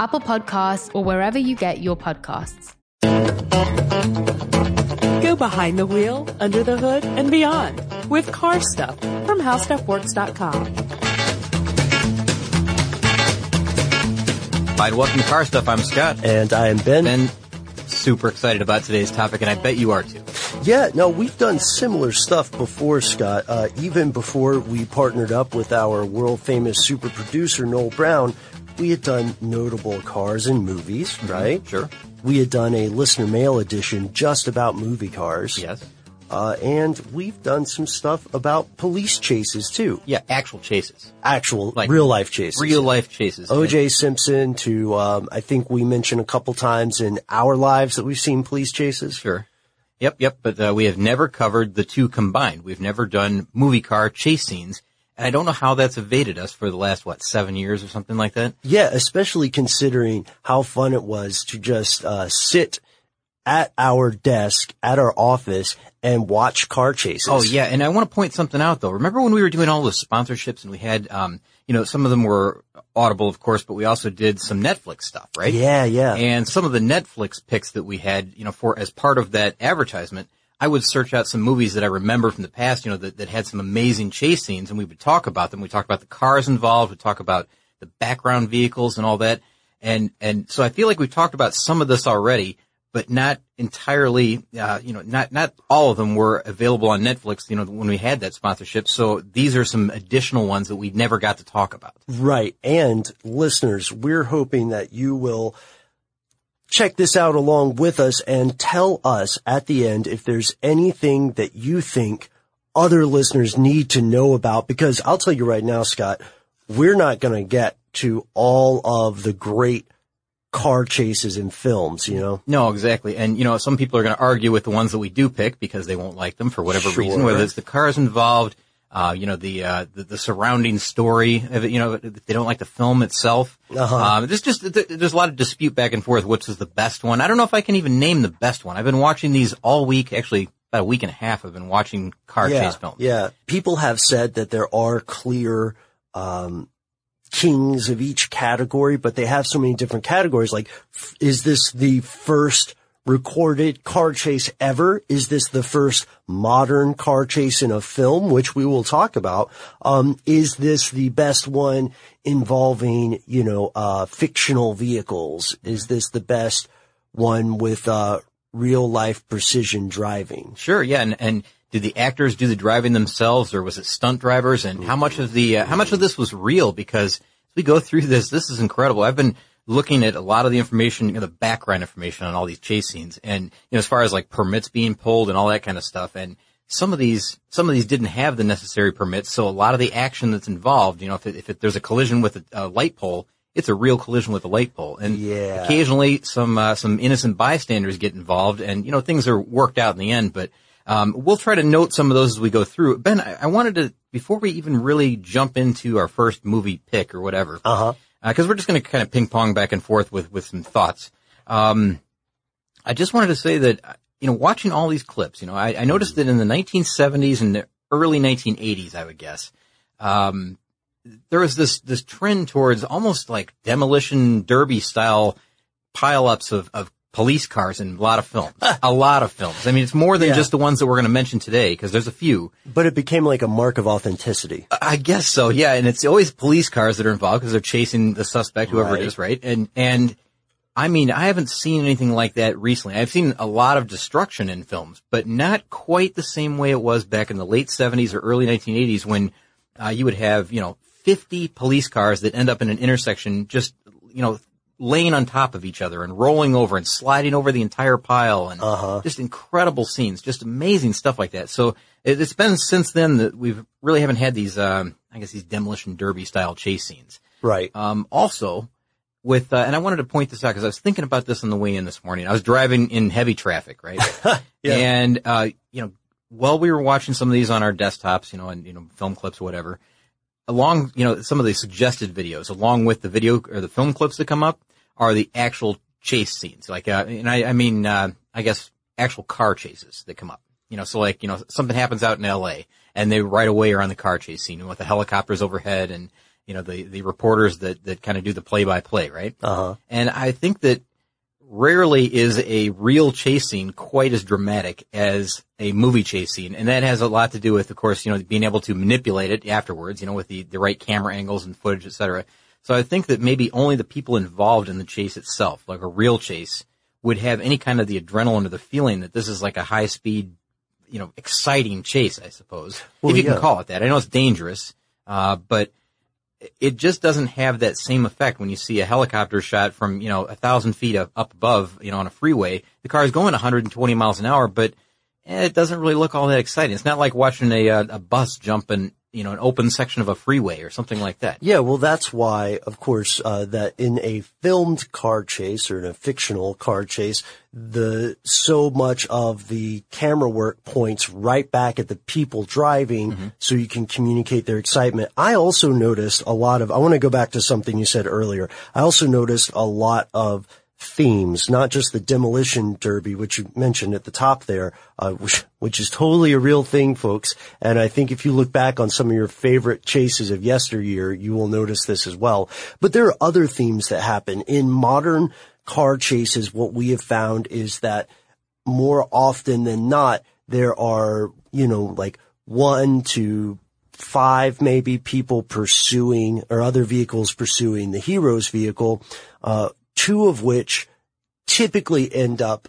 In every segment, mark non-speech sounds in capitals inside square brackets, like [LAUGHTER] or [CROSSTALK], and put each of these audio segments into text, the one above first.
Apple Podcasts, or wherever you get your podcasts. Go behind the wheel, under the hood, and beyond with car stuff from howstuffworks.com. Hi, and welcome to Car Stuff. I'm Scott. And I am Ben. Ben, super excited about today's topic, and I bet you are too. Yeah, no, we've done similar stuff before, Scott. Uh, even before we partnered up with our world famous super producer, Noel Brown, we had done notable cars and movies, right? Sure. We had done a listener mail edition just about movie cars. Yes. Uh, and we've done some stuff about police chases too. Yeah, actual chases. Actual, Like real life chases. Real life chases. OJ Simpson to, um, I think we mentioned a couple times in our lives that we've seen police chases. Sure. Yep, yep. But uh, we have never covered the two combined. We've never done movie car chase scenes. And I don't know how that's evaded us for the last, what, seven years or something like that? Yeah, especially considering how fun it was to just uh, sit at our desk at our office and watch car chases. Oh yeah, and I want to point something out though. Remember when we were doing all those sponsorships and we had, um, you know, some of them were Audible, of course, but we also did some Netflix stuff, right? Yeah, yeah. And some of the Netflix picks that we had, you know, for as part of that advertisement, I would search out some movies that I remember from the past, you know, that, that had some amazing chase scenes, and we would talk about them. We talk about the cars involved. We talk about the background vehicles and all that. And and so I feel like we've talked about some of this already, but not entirely. Uh, you know, not not all of them were available on Netflix. You know, when we had that sponsorship. So these are some additional ones that we never got to talk about. Right. And listeners, we're hoping that you will check this out along with us and tell us at the end if there's anything that you think other listeners need to know about. Because I'll tell you right now, Scott, we're not going to get to all of the great car chases in films, you know? No, exactly. And, you know, some people are going to argue with the ones that we do pick because they won't like them for whatever Sure. reason, whether it's the cars involved, uh, you know, the, uh, the, the surrounding story of it, you know, they don't like the film itself. Uh-huh. Um, there's just, there's a lot of dispute back and forth which is the best one. I don't know if I can even name the best one. I've been watching these all week, actually about a week and a half I've been watching car yeah, chase films. Yeah. People have said that there are clear, um, kings of each category, but they have so many different categories. Like, f- is this the first recorded car chase ever? Is this the first modern car chase in a film, which we will talk about? Um, is this the best one involving, you know, uh, fictional vehicles? Is this the best one with, uh, real life precision driving? Sure, yeah, and and did the actors do the driving themselves, or was it stunt drivers? And how much of the uh, how much of this was real? Because as we go through this, this is incredible. I've been looking at a lot of the information, you know, the background information on all these chase scenes, and you know, as far as like permits being pulled and all that kind of stuff, and some of these some of these didn't have the necessary permits, so a lot of the action that's involved, you know, if it, if it, there's a collision with a, a light pole. It's a real collision with a light pole, and Yeah. occasionally some uh, some innocent bystanders get involved, and you know things are worked out in the end. But um, we'll try to note some of those as we go through. Ben, I, I wanted to before we even really jump into our first movie pick or whatever. Uh huh. Because we're just going to kind of ping pong back and forth with with some thoughts. Um, I just wanted to say that you know, watching all these clips, you know, I, I noticed that in the 1970s and the early 1980s, I would guess, um, there was this this trend towards almost like demolition derby style pileups of of police cars in a lot of films. [LAUGHS] a lot of films. I mean, it's more than Yeah. just the ones that we're going to mention today because there's a few. But it became like a mark of authenticity. I guess so, yeah. And it's always police cars that are involved because they're chasing the suspect, whoever Right. it is, right? And and I mean, I haven't seen anything like that recently. I've seen a lot of destruction in films, but not quite the same way it was back in the late 70s or early 1980s when uh, you would have, you know, 50 police cars that end up in an intersection just, you know, laying on top of each other and rolling over and sliding over the entire pile and just incredible scenes, just amazing stuff like that. So it, it's been since then that we've really haven't had these, um, I guess these demolition derby style chase scenes. Right. Um, also, with uh, and I wanted to point this out because I was thinking about this on the way in this morning. I was driving in heavy traffic, right? [LAUGHS] Yeah. And uh, you know, while we were watching some of these on our desktops, you know, and you know, film clips or whatever, along you know some of the suggested videos, along with the video or the film clips that come up, are the actual chase scenes. Like, uh, and I, I mean, uh, I guess actual car chases that come up. You know, so like, you know, something happens out in L.A. and they right away are on the car chase scene with the helicopters overhead and you know the the reporters that that kind of do the play by play, right? Uh huh. And I think that rarely is a real chase scene quite as dramatic as a movie chase scene. And that has a lot to do with, of course, you know, being able to manipulate it afterwards, you know, with the, the right camera angles and footage, et cetera. So I think that maybe only the people involved in the chase itself, like a real chase, would have any kind of the adrenaline or the feeling that this is like a high speed, you know, exciting chase, I suppose. Well, if you yeah. can call it that. I know it's dangerous, uh, but it just doesn't have that same effect when you see a helicopter shot from, you know, a thousand feet up, above, you know, on a freeway. The car is going 120 miles an hour, but eh, it doesn't really look all that exciting. It's not like watching a, uh, a bus jump you know, an open section of a freeway or something like that. Yeah, well, that's why, of course, uh, that in a filmed car chase or in a fictional car chase, the so much of the camera work points right back at the people driving, so you can communicate their excitement. I also noticed a lot of. I want to go back to something you said earlier. I also noticed a lot of themes, not just the demolition derby, which you mentioned at the top there, uh, which, which is totally a real thing, folks. And I think if you look back on some of your favorite chases of yesteryear, you will notice this as well. But there are other themes that happen in modern car chases. What we have found is that more often than not, there are, you know, like one to five maybe people pursuing or other vehicles pursuing the hero's vehicle, uh, two of which typically end up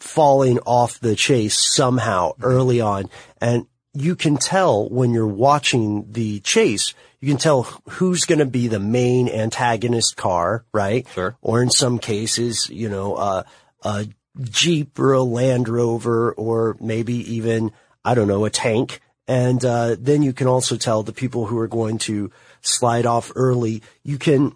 falling off the chase somehow early on. And you can tell when you're watching the chase, you can tell who's going to be the main antagonist car, right? Sure. Or in some cases, you know, uh, a Jeep or a Land Rover or maybe even, I don't know, a tank. And, uh, then you can also tell the people who are going to slide off early. You can,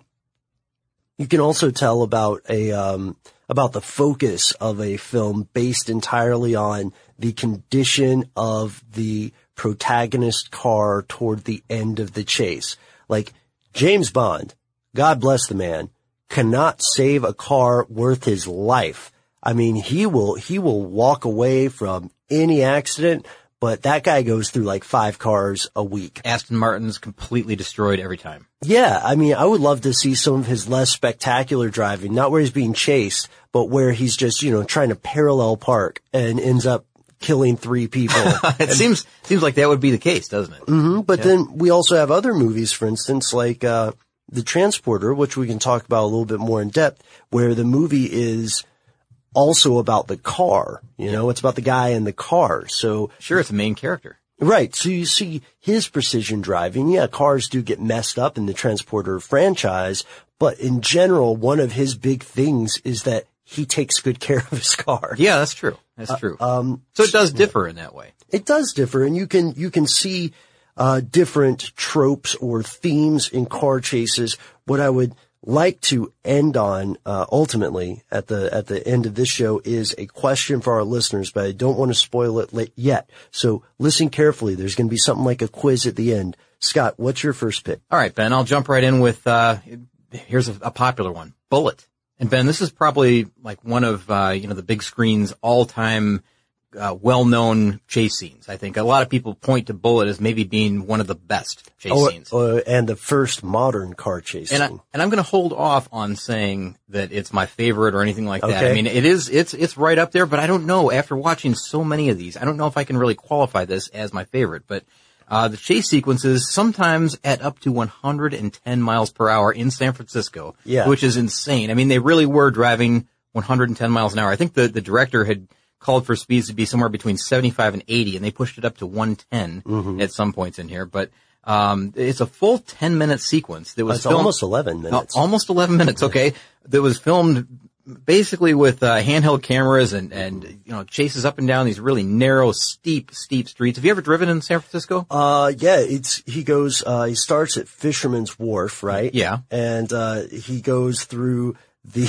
you can also tell about a, um, about the focus of a film based entirely on the condition of the protagonist car toward the end of the chase. Like James Bond, God bless the man, cannot save a car worth his life. I mean, he will, he will walk away from any accident, but that guy goes through like five cars a week. Aston Martin's completely destroyed every time. Yeah, I mean, I would love to see some of his less spectacular driving, not where he's being chased, but where he's just, you know, trying to parallel park and ends up killing three people. [LAUGHS] it seems seems like that would be the case, doesn't it? hmm But then we also have other movies, for instance, like uh, The Transporter, which we can talk about a little bit more in depth, where the movie is also about the car. You know, it's about the guy in the car. So Sure, it's the main character. Right. So you see his precision driving. Yeah, cars do get messed up in the Transporter franchise, but in general, one of his big things is that he takes good care of his car. Yeah, that's true. That's true. Um, so it does differ in that way. it does differ and you can, you can see, uh, different tropes or themes in car chases. What I would like to end on, uh, ultimately at the, at the end of this show is a question for our listeners, but I don't want to spoil it yet. So listen carefully. There's going to be something like a quiz at the end. Scott, what's your first pick? All right, Ben, I'll jump right in with uh, here's a, a popular one, Bullitt. And Ben, this is probably like one of uh, you know the big screen's all-time uh, well-known chase scenes. I think a lot of people point to Bullitt as maybe being one of the best chase Oh, scenes. uh, and the first modern car chase and I, and I'm going to hold off on saying that it's my favorite or anything like that. I mean, it is it's it's right up there, but I don't know. After watching so many of these, I don't know if I can really qualify this as my favorite. But uh, the chase sequences sometimes at up to 110 miles per hour in San Francisco, Yeah. which is insane. I mean, they really were driving 110 miles an hour. I think the the director had called for speeds to be somewhere between 75 and 80, and they pushed it up to 110 Mm-hmm. at some points in here. But um, it's a full 10 minute sequence that was It's filmed- almost 11 minutes. uh, almost 11 minutes, [LAUGHS] okay. That was filmed basically with uh, handheld cameras and, and, you know, chases up and down these really narrow, steep, steep streets. Have you ever driven in San Francisco? Uh, yeah, it's, he goes, uh, he starts at Fisherman's Wharf, right? Yeah. And, uh, he goes through the,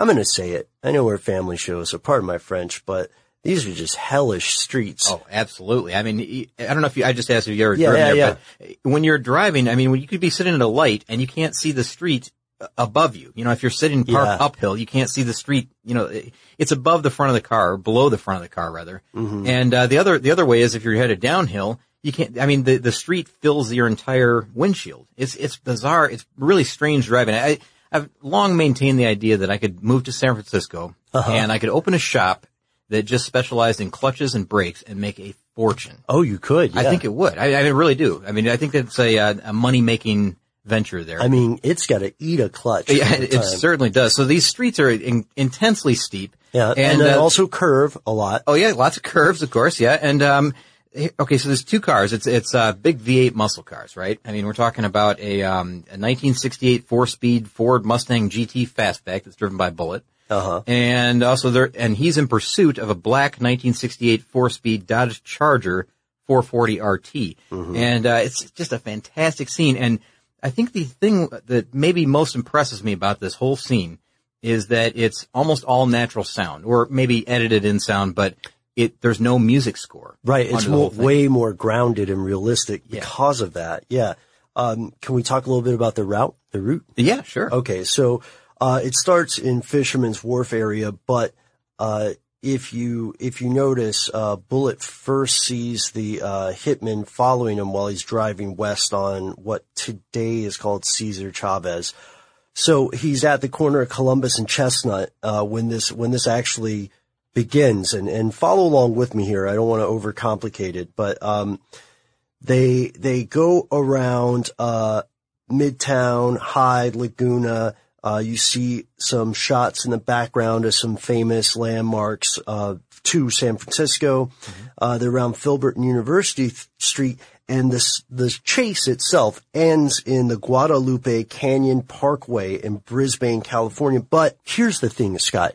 I'm going to say it. I know we're family show, so pardon my French, but these are just hellish streets. Oh, absolutely. I mean, I don't know if you, I just asked if you ever Yeah, driven yeah, there, but when you're driving, I mean, when you could be sitting at a light and you can't see the street above you. You know, if you're sitting parked Yeah. uphill, you can't see the street. You know, it's above the front of the car, or below the front of the car, rather. Mm-hmm. And uh, the other the other way is if you're headed downhill, you can't. I mean, the the street fills your entire windshield. It's it's bizarre. It's really strange driving. I I've long maintained the idea that I could move to San Francisco Uh-huh. and I could open a shop that just specialized in clutches and brakes and make a fortune. Oh, you could. I think it would. I, I really do. I mean, I think that's a uh, a money making venture there. I mean, it's got to eat a clutch. Yeah, it time. certainly does. So these streets are in, intensely steep. Yeah, and, and, uh, also curve a lot. oh yeah, lots of curves, of course. Yeah, and um, okay, so there's two cars. It's it's uh, big V8 muscle cars, right? I mean, we're talking about a um a 1968 four-speed Ford Mustang GT Fastback that's driven by Bullitt. Uh-huh. And also there, and he's in pursuit of a black 1968 four-speed Dodge Charger 440 RT. Mm-hmm. And, uh, it's just a fantastic scene. And I think the thing that maybe most impresses me about this whole scene is that it's almost all natural sound or maybe edited in sound, but it, there's no music score. Right. It's more, way more grounded and realistic Yeah. because of that. Yeah. Um, can we talk a little bit about the route, the route? Yeah, sure. Okay, so uh, it starts in Fisherman's Wharf area, but uh, if you if you notice, uh, Bullitt first sees the uh, hitman following him while he's driving west on what today is called Cesar Chavez. So he's at the corner of Columbus and Chestnut uh, when this when this actually begins, and and follow along with me here. I don't want to overcomplicate it, but um, they they go around uh, Midtown, Hyde, Laguna. Uh, you see some shots in the background of some famous landmarks uh, to San Francisco. Uh, they're around Filbert and University th- Street, and this the chase itself ends in the Guadalupe Canyon Parkway in Brisbane, California. But here's the thing, Scott.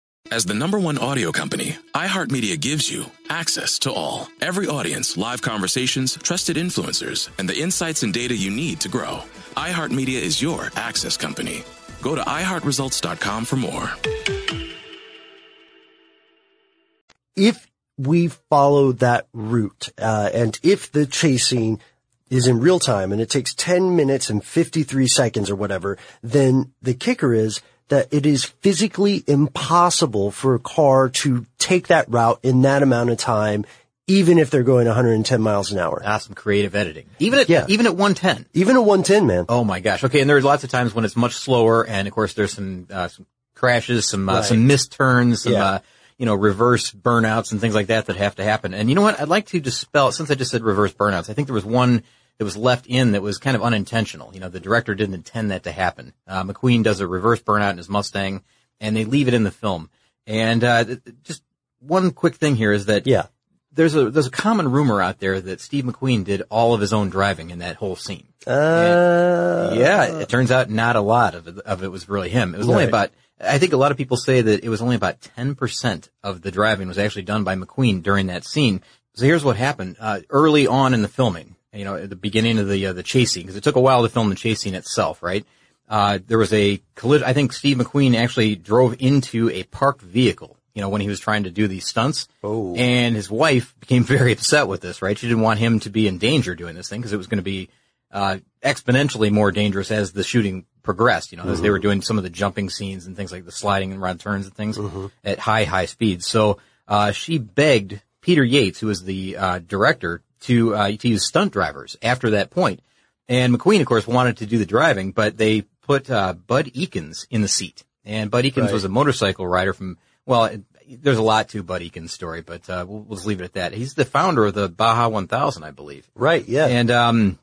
As the number one audio company, iHeartMedia gives you access to all. Every audience, live conversations, trusted influencers, and the insights and data you need to grow. iHeartMedia is your access company. Go to iHeartResults.com for more. if we follow that route, uh, and if the chasing is in real time and it takes 10 minutes and 53 seconds or whatever, then the kicker is that it is physically impossible for a car to take that route in that amount of time, even if they're going 110 miles an hour. Ah, some creative editing. Even at, Yeah. even at 110. Even at 110, man. Oh my gosh. Okay. And there's lots of times when it's much slower. And of course there's some, uh, some crashes, some, uh, Right. some missed turns, some, Yeah. uh, you know, reverse burnouts and things like that that have to happen. And you know what? I'd like to dispel, since I just said reverse burnouts, I think there was one that was left in that was kind of unintentional. You know, the director didn't intend that to happen. Uh, McQueen does a reverse burnout in his Mustang and they leave it in the film. And, uh, th- just one quick thing here is that Yeah. there's a, there's a common rumor out there that Steve McQueen did all of his own driving in that whole scene. Uh, Yeah, it turns out not a lot of it, of it was really him. It was only about, I think a lot of people say that it was only about 10% of the driving was actually done by McQueen during that scene. So here's what happened, uh, early on in the filming, you know, at the beginning of the, uh, the chase scene, because it took a while to film the chase scene itself, right? Uh, there was a collision, I think Steve McQueen actually drove into a parked vehicle, you know, when he was trying to do these stunts. Oh. And his wife became [LAUGHS] very upset with this, right? She didn't want him to be in danger doing this thing because it was going to be, uh, exponentially more dangerous as the shooting progressed, you know, as they were doing some of the jumping scenes and things like the sliding and round turns and things at high, high speeds. So, uh, she begged Peter Yates, who was the, uh, director to, uh, to use stunt drivers after that point. And McQueen, of course, wanted to do the driving, but they put, uh, Bud Ekins in the seat. And Bud Ekins Right. was a motorcycle rider from, well, it, there's a lot to Bud Ekins' story, but, uh, we'll, we'll just leave it at that. He's the founder of the Baja 1000, I believe. Right. Yeah. And um,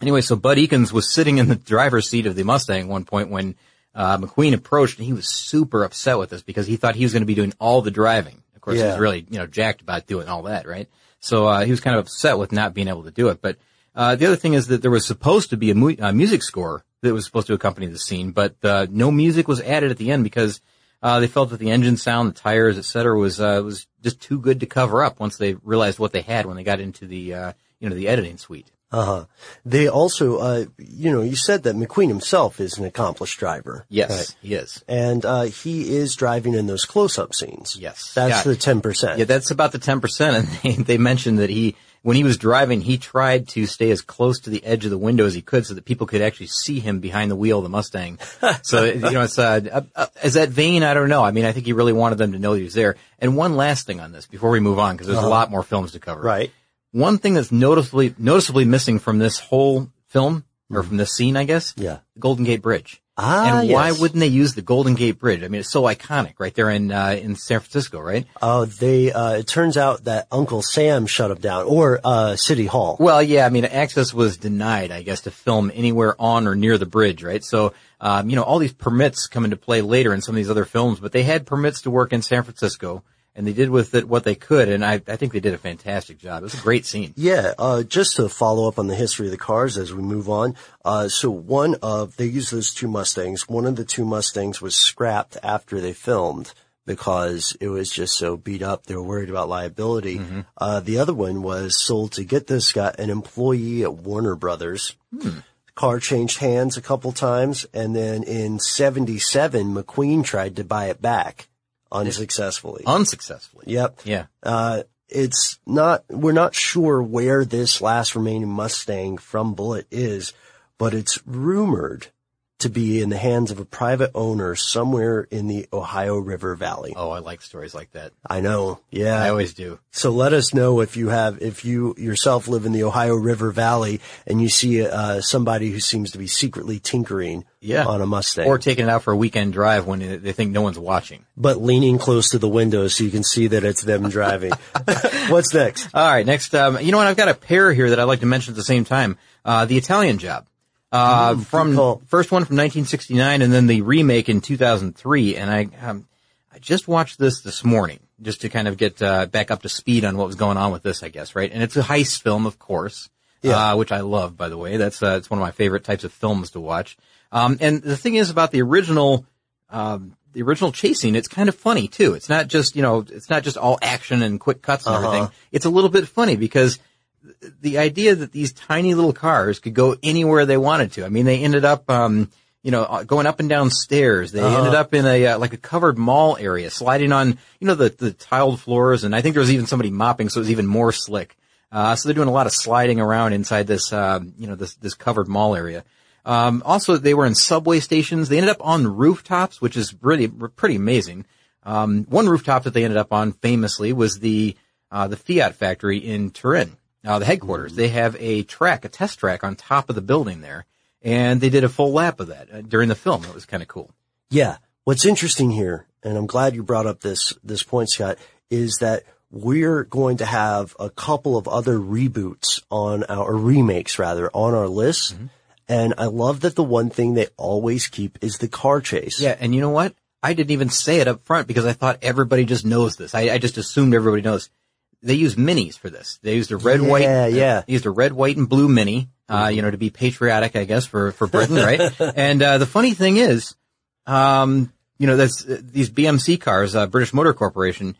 anyway, so Bud Ekins was sitting in the driver's seat of the Mustang at one point when uh, McQueen approached, and he was super upset with this because he thought he was going to be doing all the driving. Of course, he was really you know jacked about doing all that, right? So uh, he was kind of upset with not being able to do it. But uh, the other thing is that there was supposed to be a mu- uh, music score that was supposed to accompany the scene, but uh, no music was added at the end because uh, they felt that the engine sound, the tires, et cetera, was uh, was just too good to cover up once they realized what they had when they got into the uh, you know the editing suite. Uh huh. They also, uh, you know, you said that McQueen himself is an accomplished driver. Yes, Right. he is. And, uh, he is driving in those close-up scenes. Yes. That's Yeah. the 10%. Yeah, that's about the 10%. And [LAUGHS] they, they mentioned that he, when he was driving, he tried to stay as close to the edge of the window as he could so that people could actually see him behind the wheel of the Mustang. [LAUGHS] so, you know, it's, uh, uh, uh, is that vain? I don't know. I mean, I think he really wanted them to know he was there. And one last thing on this before we move on, because there's Uh-huh. a lot more films to cover. Right. One thing that's noticeably, noticeably missing from this whole film, or from this scene, I guess, Yeah. the Golden Gate Bridge. Ah, and why yes. wouldn't they use the Golden Gate Bridge? I mean, it's so iconic right there in, uh, in San Francisco, right? Oh, they, uh, it turns out that Uncle Sam shut him down, or, uh, City Hall. Well, yeah, I mean, access was denied, I guess, to film anywhere on or near the bridge, right? So, um, you know, all these permits come into play later in some of these other films, but they had permits to work in San Francisco, and they did with it what they could, and I, I think they did a fantastic job. It was a great scene. Yeah, uh, just to follow up on the history of the cars as we move on. Uh, so one of, they used those two Mustangs. One of the two Mustangs was scrapped after they filmed because it was just so beat up. They were worried about liability. Uh, the other one was sold to get this guy, an employee at Warner Brothers. Car changed hands a couple times. And then in 77, McQueen tried to buy it back unsuccessfully. Unsuccessfully. Yep. Yeah. Uh, it's not, we're not sure where this last remaining Mustang from Bullitt is, but it's rumored to be in the hands of a private owner somewhere in the Ohio River Valley. Oh, I like stories like that. I know. Yeah. I always do. So let us know if you have, if you yourself live in the Ohio River Valley and you see uh, somebody who seems to be secretly tinkering Yeah. on a Mustang. Or taking it out for a weekend drive when they think no one's watching. but leaning close to the window so you can see that it's them driving. [LAUGHS] What's next? All right, next, um, you know what? I've got a pair here that I'd like to mention at the same time. Uh, the Italian Job. Uh, Mm, from call. first one from 1969 and then the remake in 2003. And I, um, I just watched this this morning just to kind of get, uh, back up to speed on what was going on with this, I guess, right? And it's a heist film, of course. Yeah. Uh, which I love, by the way. That's, uh, it's one of my favorite types of films to watch. Um, and the thing is about the original, um, the original chasing, it's kind of funny too. It's not just, you know, it's not just all action and quick cuts and Uh-huh. everything. It's a little bit funny because the idea that these tiny little cars could go anywhere they wanted to. I mean, they ended up, um, you know, uh, going up and down stairs. They Uh-huh. ended up in a, uh, like a covered mall area, sliding on, you know, the, the tiled floors. And I think there was even somebody mopping, so it was even more slick. Uh, so they're doing a lot of sliding around inside this, um, you know, this, this covered mall area. Um, also, they were in subway stations. They ended up on rooftops, which is really pretty amazing. Um, one rooftop that they ended up on famously was the uh, the Fiat factory in Turin, uh, the headquarters. They have a track, a test track on top of the building there, and they did a full lap of that uh, during the film. It was kind of cool. Yeah. What's interesting here, and I'm glad you brought up this, this point, Scott, is that we're going to have a couple of other reboots on our, or remakes rather, on our list. Mm-hmm. And I love that the one thing they always keep is the car chase. Yeah, and you know what? I didn't even say it up front because I thought everybody just knows this. I, I just assumed everybody knows. They used minis for this. They used a red, Yeah, white, yeah. They used a red, white, and blue mini. Uh, you know, to be patriotic, I guess, for for Britain, right? [LAUGHS] and uh, the funny thing is, um, you know, that's uh, these BMC cars, uh, British Motor Corporation.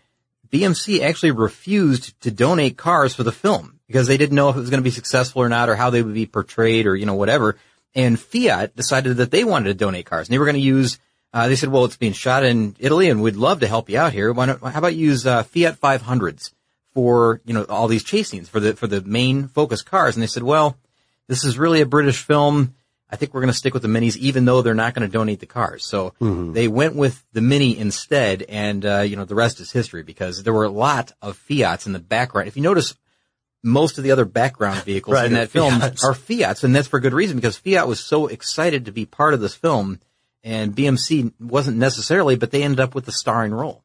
BMC actually refused to donate cars for the film because they didn't know if it was going to be successful or not, or how they would be portrayed, or you know, whatever. And Fiat decided that they wanted to donate cars, and they were going to use. Uh, they said, "Well, it's being shot in Italy, and we'd love to help you out here. Why don't, how about you use uh, Fiat 500s for you know all these chase scenes for the for the main focus cars?" And they said, "Well, this is really a British film. I think we're going to stick with the minis, even though they're not going to donate the cars. So they went with the mini instead, and uh, you know the rest is history because there were a lot of Fiats in the background. If you notice, most of the other background [LAUGHS] vehicles Right, in that film Fiats. are Fiats, and that's for good reason because Fiat was so excited to be part of this film, and BMC wasn't necessarily, but they ended up with the starring role.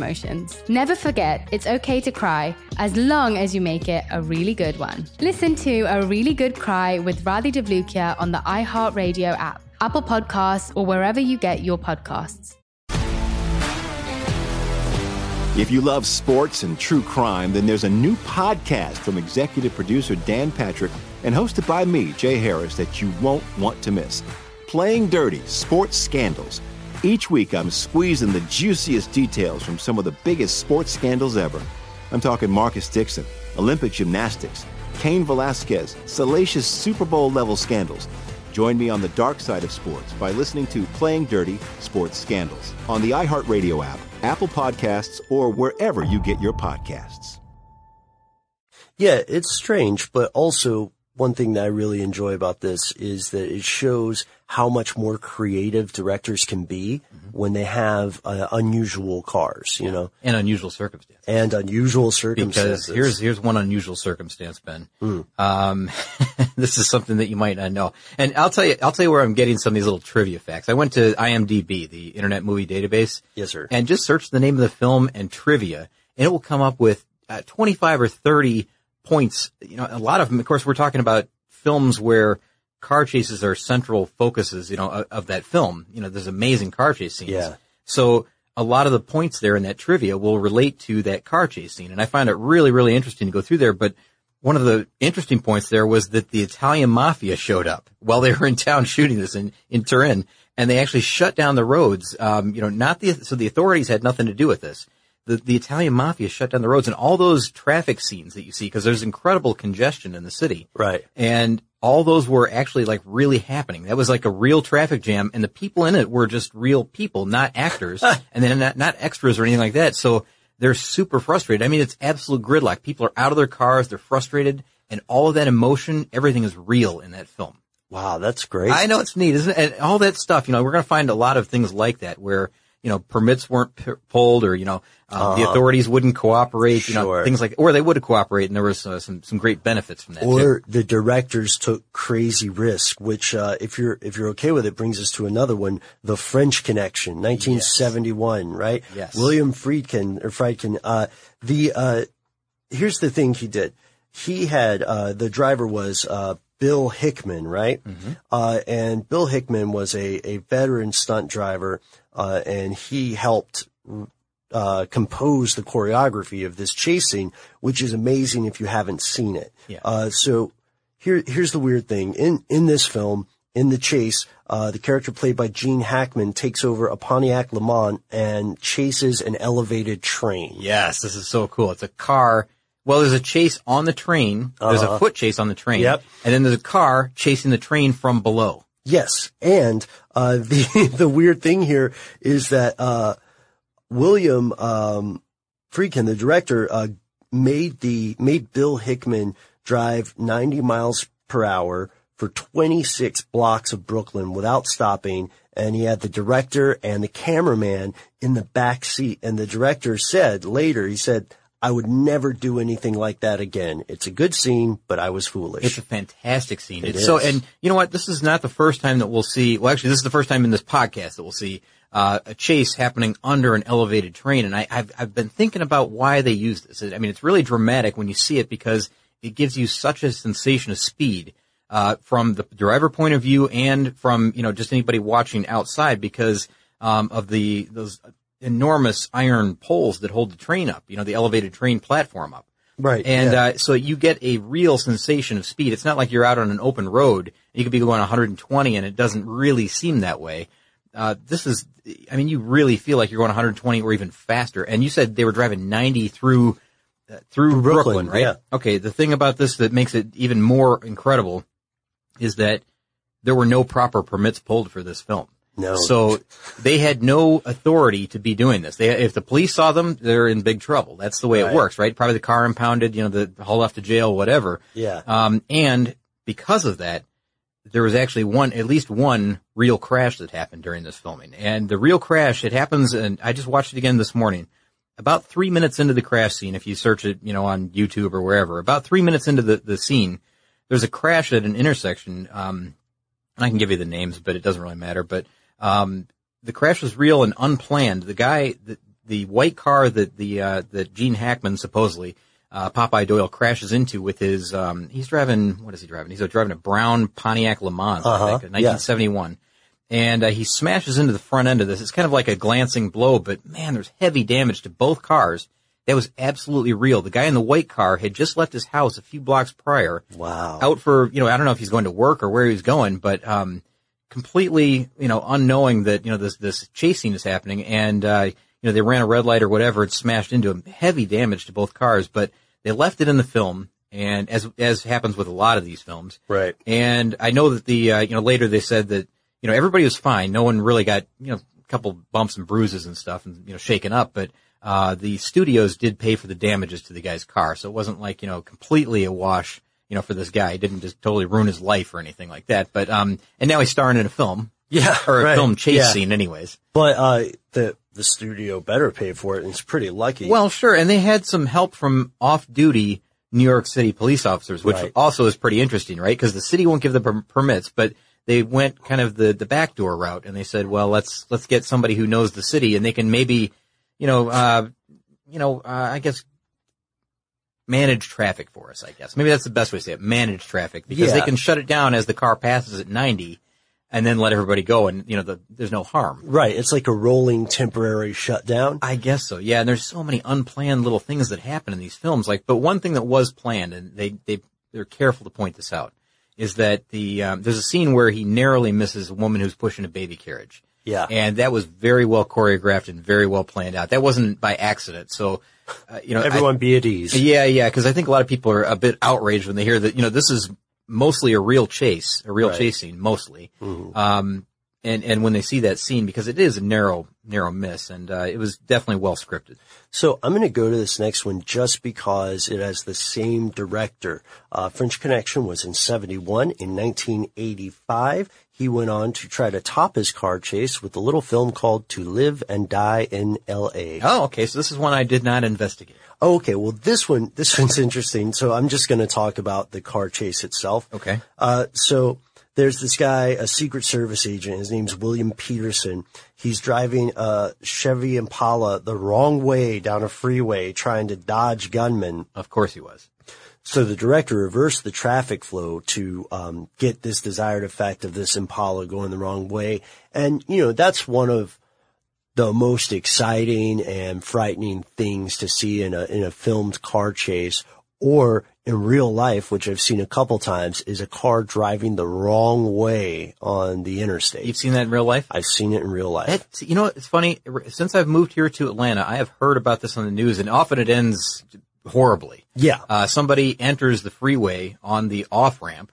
emotions. Never forget, it's okay to cry as long as you make it a really good one. Listen to A Really Good Cry with Radhi Devlukia on the iHeartRadio app, Apple Podcasts, or wherever you get your podcasts. If you love sports and true crime, then there's a new podcast from executive producer Dan Patrick and hosted by me, Jay Harris, that you won't want to miss. Playing Dirty Sports Scandals. Each week, I'm squeezing the juiciest details from some of the biggest sports scandals ever. I'm talking Marcus Dixon, Olympic gymnastics, Cain Velasquez, salacious Super Bowl level scandals. Join me on the dark side of sports by listening to Playing Dirty Sports Scandals on the iHeartRadio app, Apple Podcasts, or wherever you get your podcasts. Yeah, it's strange, but also one thing that I really enjoy about this is that it shows how much more creative directors can be when they have uh, unusual cars, you know, and unusual circumstances. and unusual circumstances. Because here's here's one unusual circumstance, Ben. Hmm. Um, [LAUGHS] this is something that you might not know, and I'll tell you I'll tell you where I'm getting some of these little trivia facts. I went to IMDb, the Internet Movie Database, Yes, sir. and just searched the name of the film and trivia, and it will come up with uh, 25 or 30 points. You know, a lot of them. Of course, we're talking about films where car chases are central focuses. You know, of, of that film. You know, there's amazing car chase scenes. Yeah. So a lot of the points there in that trivia will relate to that car chase scene, and I find it really, really interesting to go through there. But one of the interesting points there was that the Italian mafia showed up while they were in town shooting this in, in Turin, and they actually shut down the roads. Um, you know, not the so the authorities had nothing to do with this. The the Italian mafia shut down the roads and all those traffic scenes that you see because there's incredible congestion in the city. Right. And all those were actually like really happening. That was like a real traffic jam and the people in it were just real people, not actors [LAUGHS] and then not, not extras or anything like that. So they're super frustrated. I mean, it's absolute gridlock. People are out of their cars. They're frustrated and all of that emotion, everything is real in that film. Wow, that's great. I know it's neat, isn't it? And all that stuff, you know, we're going to find a lot of things like that where, you know, permits weren't p- pulled or, you know, uh, the Uh-huh. authorities wouldn't cooperate, you know, things like, or they would cooperate and there was uh, some, some great benefits from that too. Or the directors took crazy risk, which, uh, if you're, if you're okay with it, brings us to another one, The French Connection, 1971, right? Yes. William Friedkin, or Friedkin, uh, the, uh, here's the thing he did. He had, uh, the driver was, uh, Bill Hickman, right? Uh, and Bill Hickman was a, a veteran stunt driver, uh, and he helped, uh, compose the choreography of this chase scene, which is amazing if you haven't seen it. Yeah. Uh, so here, here's the weird thing. In, in this film, in the chase, uh, the character played by Gene Hackman takes over a Pontiac Le Mans and chases an elevated train. Yes, this is so cool. It's a car. Well, there's a chase on the train. There's a Uh-huh. foot chase on the train. Yep. And then there's a car chasing the train from below. Yes, and uh, [LAUGHS] the the weird thing here is that uh, William um, Friedkin, the director, uh, made the made Bill Hickman drive 90 miles per hour for 26 blocks of Brooklyn without stopping, and he had the director and the cameraman in the back seat. And the director said later, he said. I would never do anything like that again. It's a good scene, but I was foolish. It's a fantastic scene. It it's so, and you know what? This is not the first time that we'll see. Well, actually, this is the first time in this podcast that we'll see uh, a chase happening under an elevated train. And I, I've I've been thinking about why they use this. I mean, it's really dramatic when you see it because it gives you such a sensation of speed uh, from the driver point of view and from you know just anybody watching outside because um, of the those enormous iron poles that hold the train up. You know, the elevated train platform up. Right. And yeah. uh, so you get a real sensation of speed. It's not like you're out on an open road. You could be going 120 and it doesn't really seem that way. Uh, this is, I mean, you really feel like you're going 120 or even faster. And you said they were driving 90 through, uh, through Brooklyn, Brooklyn, right? yeah. Okay. The thing about this that makes it even more incredible is that there were no proper permits pulled for this film. No. So they had no authority to be doing this. They, if the police saw them, they're in big trouble. That's the way Right. it works, right? Probably the car impounded, you know, the haul off to jail, whatever. Yeah. Um, and because of that, there was actually one, at least one real crash that happened during this filming. And the real crash, it happens, and I just watched it again this morning. About three minutes into the crash scene, if you search it, you know, on YouTube or wherever, about three minutes into the, the scene, there's a crash at an intersection. Um, and I can give you the names, but it doesn't really matter. But um, the crash was real and unplanned. The guy, the, the white car that the uh, that Gene Hackman supposedly uh, Popeye Doyle crashes into with his, um, he's driving, what is he driving? He's driving a brown Pontiac Le Mans, Uh-huh, I think, a 1971. And uh, he smashes into the front end of this. It's kind of like a glancing blow, but man, there's heavy damage to both cars. that was absolutely real. The guy in the white car had just left his house a few blocks prior. Wow. Out for, you know, I don't know if he's going to work or where he was going, but, um, completely, you know, unknowing that, you know, this, this chasing is happening and, uh, you know, they ran a red light or whatever, it smashed into him. Heavy damage to both cars, but they left it in the film. And as, as happens with a lot of these films. Right. And I know that the, uh, you know, later they said that, you know, everybody was fine. No one really got, you know, a couple bumps and bruises and stuff and, you know, shaken up, but, uh, the studios did pay for the damages to the guy's car. So it wasn't like, you know, completely a wash, you know, for this guy. He didn't just totally ruin his life or anything like that. But, um, and now he's starring in a film. Yeah. [LAUGHS] Or a right. film chase Yeah. scene anyways. But, uh, the, the studio better pay for it and it's pretty lucky. Well, sure. And they had some help from off-duty New York City police officers, which Right. also is pretty interesting, right? Because the city won't give the per- permits, but they went kind of the, the backdoor route and they said, well, let's, let's get somebody who knows the city and they can maybe, you know, uh, you know, uh, I guess manage traffic for us, I guess. Maybe that's the best way to say it. Manage traffic because they can shut it down as the car passes at 90 and then let everybody go and, you know, the, there's no harm. Right. It's like a rolling temporary shutdown. I guess so. Yeah, and there's so many unplanned little things that happen in these films. Like, but one thing that was planned, and they they they're careful to point this out, is that the um, there's a scene where he narrowly misses a woman who's pushing a baby carriage. Yeah. and that was very well choreographed and very well planned out. That wasn't by accident. So, uh, you know, I- Everyone be at ease. yeah, yeah, because I think a lot of people are a bit outraged when they hear that, you know, this is mostly a real chase, a real Right. chase scene, mostly. Mhm. Um, and, and when they see that scene, because it is a narrow, narrow miss, and, uh, it was definitely well scripted. So I'm going to go to this next one just because it has the same director. Uh, French Connection was in 71. In 1985, he went on to try to top his car chase with a little film called To Live and Die in L.A. Oh, okay. So this is one I did not investigate. Oh, okay. Well, this one, this one's interesting. So I'm just going to talk about the car chase itself. Okay. Uh, so there's this guy, a Secret Service agent. His name's William Petersen. He's driving a Chevy Impala the wrong way down a freeway trying to dodge gunmen. Of course he was. So the director reversed the traffic flow to um, get this desired effect of this Impala going the wrong way. And, you know, that's one of the most exciting and frightening things to see in a, in a filmed car chase or in real life, which I've seen a couple times, is a car driving the wrong way on the interstate. You've seen that in real life? I've seen it in real life. You know, it's funny. Since I've moved here to Atlanta, I have heard about this on the news, and often it ends horribly. Yeah. Uh, somebody enters the freeway on the off ramp,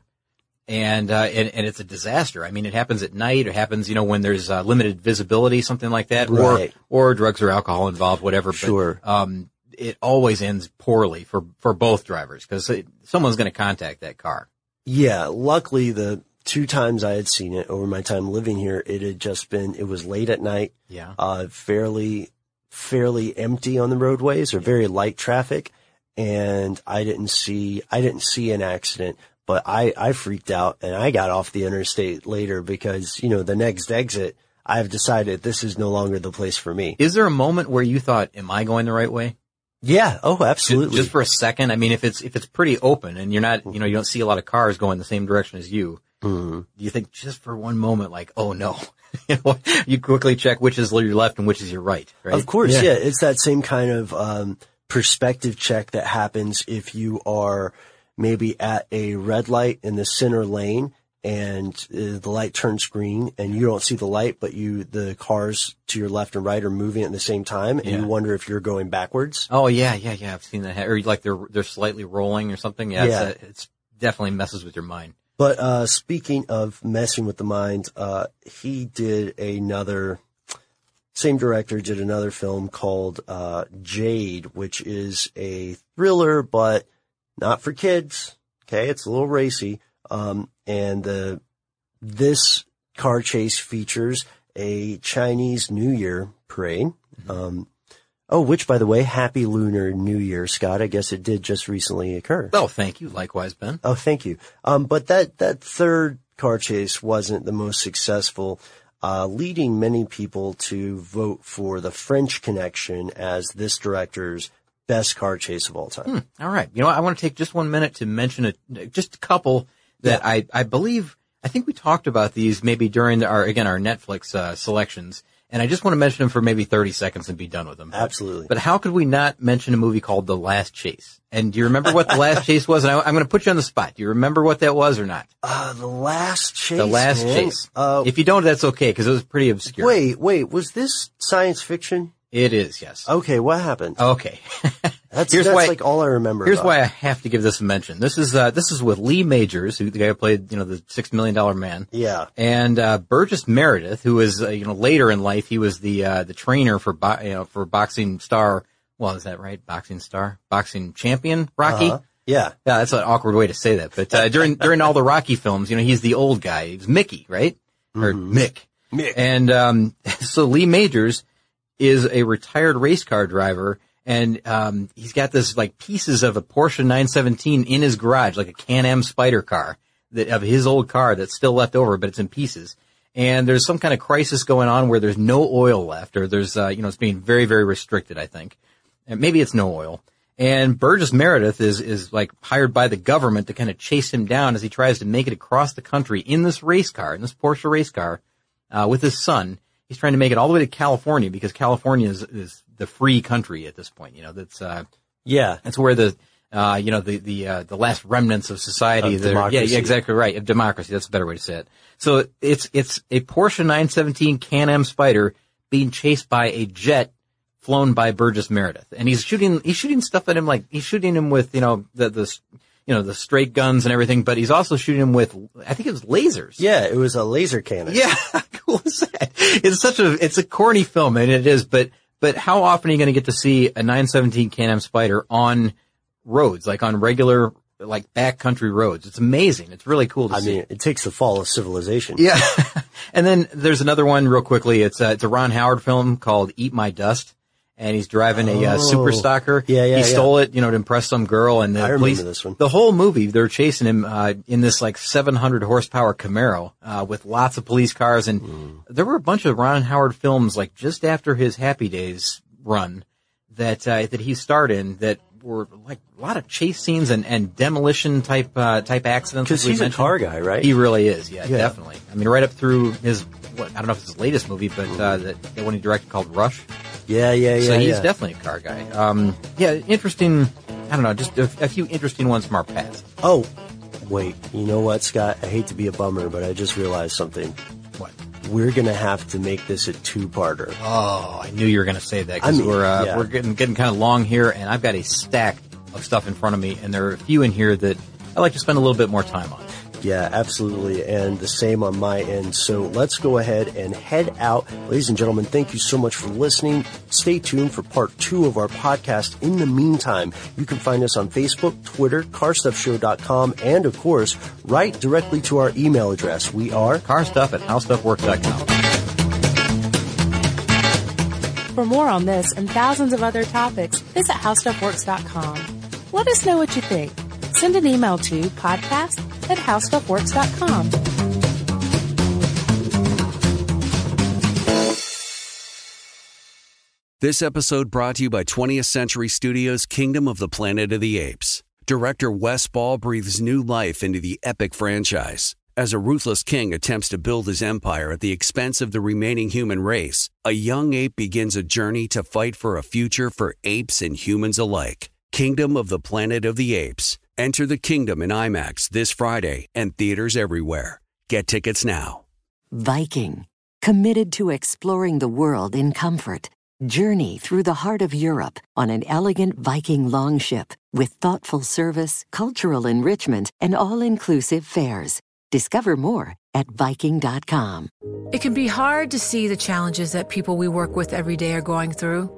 and, uh, and and it's a disaster. I mean, it happens at night. It happens, you know, when there's uh, limited visibility, something like that, Right. or or drugs or alcohol involved, whatever. Sure. But, um, it always ends poorly for for both drivers because someone's going to contact that car. Yeah, luckily the two times I had seen it over my time living here, it had just been, it was late at night. Yeah. Uh, fairly, fairly empty on the roadways or very light traffic. And I didn't see, I didn't see an accident, but I, I freaked out and I got off the interstate later because, you know, the next exit, I've decided this is no longer the place for me. Is there a moment where you thought, "Am I going the right way?" Yeah. Oh, absolutely. Just for a second. I mean, if it's if it's pretty open and you're not, you know, you don't see a lot of cars going the same direction as you. Mhm. Do you think just for one moment, like, oh no, [LAUGHS] you know, you quickly check which is your left and which is your right, right? Of course, yeah. It's that same kind of um, perspective check that happens if you are maybe at a red light in the center lane and uh, the light turns green and you don't see the light, but you the cars to your left and right are moving at the same time, and Yeah. you wonder if you're going backwards. Oh yeah, yeah, yeah. I've seen that. ha- Or like they're they're slightly rolling or something. Yeah, Yeah. It's, uh, it's definitely messes with your mind. But uh, speaking of messing with the mind, uh, he did another. Same director did another film called uh, Jade, which is a thriller, but not for kids. Okay, it's a little racy. Um, and the this car chase features a Chinese New Year parade. Um, oh, which by the way, Happy Lunar New Year, Scott. I guess it did just recently occur. Oh, thank you. Likewise, Ben. Oh, thank you. Um, but that, that third car chase wasn't the most successful, uh, leading many people to vote for the French Connection as this director's best car chase of all time. Hmm. All right. You know. I want to take just one minute to mention a, just a couple that I, I believe, I think we talked about these maybe during our, again, our Netflix, uh, selections. And I just want to mention him for maybe 30 seconds and be done with him. Absolutely. But how could we not mention a movie called The Last Chase? And do you remember what The Last Chase was? And I, am going to put you on the spot. Do you remember what that was or not? Uh, The Last Chase. The Last man. Chase. Uh, if you don't, that's okay because it was pretty obscure. wait, wait, was this science fiction? It is, yes. Okay, what happened? Okay. [LAUGHS] That's, Here's that's why- like all I remember. Here's about why. I have to give this a mention. This is uh, this is with Lee Majors, who the guy who played you know the six million dollar man, Yeah. and uh, Burgess Meredith, who was uh, you know later in life he was the uh, the trainer for bo- you know for boxing star. Well, is that right? Boxing star, boxing champion, Rocky. Uh-huh. Yeah. Yeah, that's an awkward way to say that. But uh, during [LAUGHS] during all the Rocky films, you know, he's the old guy. He's Mickey, right? Or Mick. Mick. And um, [LAUGHS] so Lee Majors is a retired race car driver, and um, he's got this like pieces of a Porsche 917 in his garage, like a Can-Am Spyder car that of his old car that's still left over, but it's in pieces. And there's some kind of crisis going on where there's no oil left, or there's uh, you know it's being very very restricted. I think, and maybe it's no oil. And Burgess Meredith is is like hired by the government to kind of chase him down as he tries to make it across the country in this race car, in this Porsche race car, uh, with his son. He's trying to make it all the way to California because California is, is the free country at this point. You know, that's uh, Yeah. that's where the uh, you know the the uh, the last remnants of society. Of that yeah, yeah, exactly right. Of democracy. That's a better way to say it. So it's it's a Porsche 917 Can-Am Spyder being chased by a jet flown by Burgess Meredith, and he's shooting he's shooting stuff at him like he's shooting him with you know the the you know the straight guns and everything, but he's also shooting him with I think it was lasers. Yeah, it was a laser cannon. Yeah, [LAUGHS] cool is that? It's such a it's a corny film, and it is. But but how often are you going to get to see a 917 Can-Am Spyder on roads, like on regular like backcountry roads? It's amazing. It's really cool to I see. mean, it takes the fall of civilization. yeah. [LAUGHS] and then there's another one real quickly. It's a, it's a Ron Howard film called Eat My Dust. And he's driving a uh, Oh. super stalker. Yeah, yeah, He yeah. stole it, you know, to impress some girl. And the I remember police, this one. The whole movie, they're chasing him uh, in this like 700 horsepower Camaro uh, with lots of police cars. And Hmm. there were a bunch of Ron Howard films like just after his Happy Days run that uh, that he starred in that were like a lot of chase scenes and, and demolition type uh, type accidents. Because he's a car guy, right? He really is. Yeah, Yeah. definitely. I mean, right up through his what I don't know if it's his latest movie, but uh, that, that one he directed called Rush. Yeah, yeah, yeah. so he's yeah. definitely a car guy. Um, yeah, interesting. I don't know, just a, a few interesting ones from our past. Oh, wait. You know what, Scott? I hate to be a bummer, but I just realized something. What? We're gonna have to make this a two-parter. Oh, I knew you were going to say that because I mean, we're uh, yeah. we're getting getting kind of long here, and I've got a stack of stuff in front of me, and there are a few in here that I like to spend a little bit more time on. Yeah, absolutely. And the same on my end. So let's go ahead and head out. Ladies and gentlemen, thank you so much for listening. Stay tuned for part two of our podcast. In the meantime, you can find us on Facebook, Twitter, carstuffshow.com, and of course, write directly to our email address. We are carstuff at howstuffworks.com. For more on this and thousands of other topics, visit howstuffworks.com. Let us know what you think. Send an email to podcast at howstuffworks.com. This episode brought to you by 20th Century Studios' Kingdom of the Planet of the Apes. Director Wes Ball breathes new life into the epic franchise. As a ruthless king attempts to build his empire at the expense of the remaining human race, a young ape begins a journey to fight for a future for apes and humans alike. Kingdom of the Planet of the Apes. Enter the kingdom in IMAX this Friday and theaters everywhere. Get tickets now. Viking, committed to exploring the world in comfort. Journey through the heart of Europe on an elegant Viking longship with thoughtful service, cultural enrichment, and all inclusive fares. Discover more at Viking.com. It can be hard to see the challenges that people we work with every day are going through.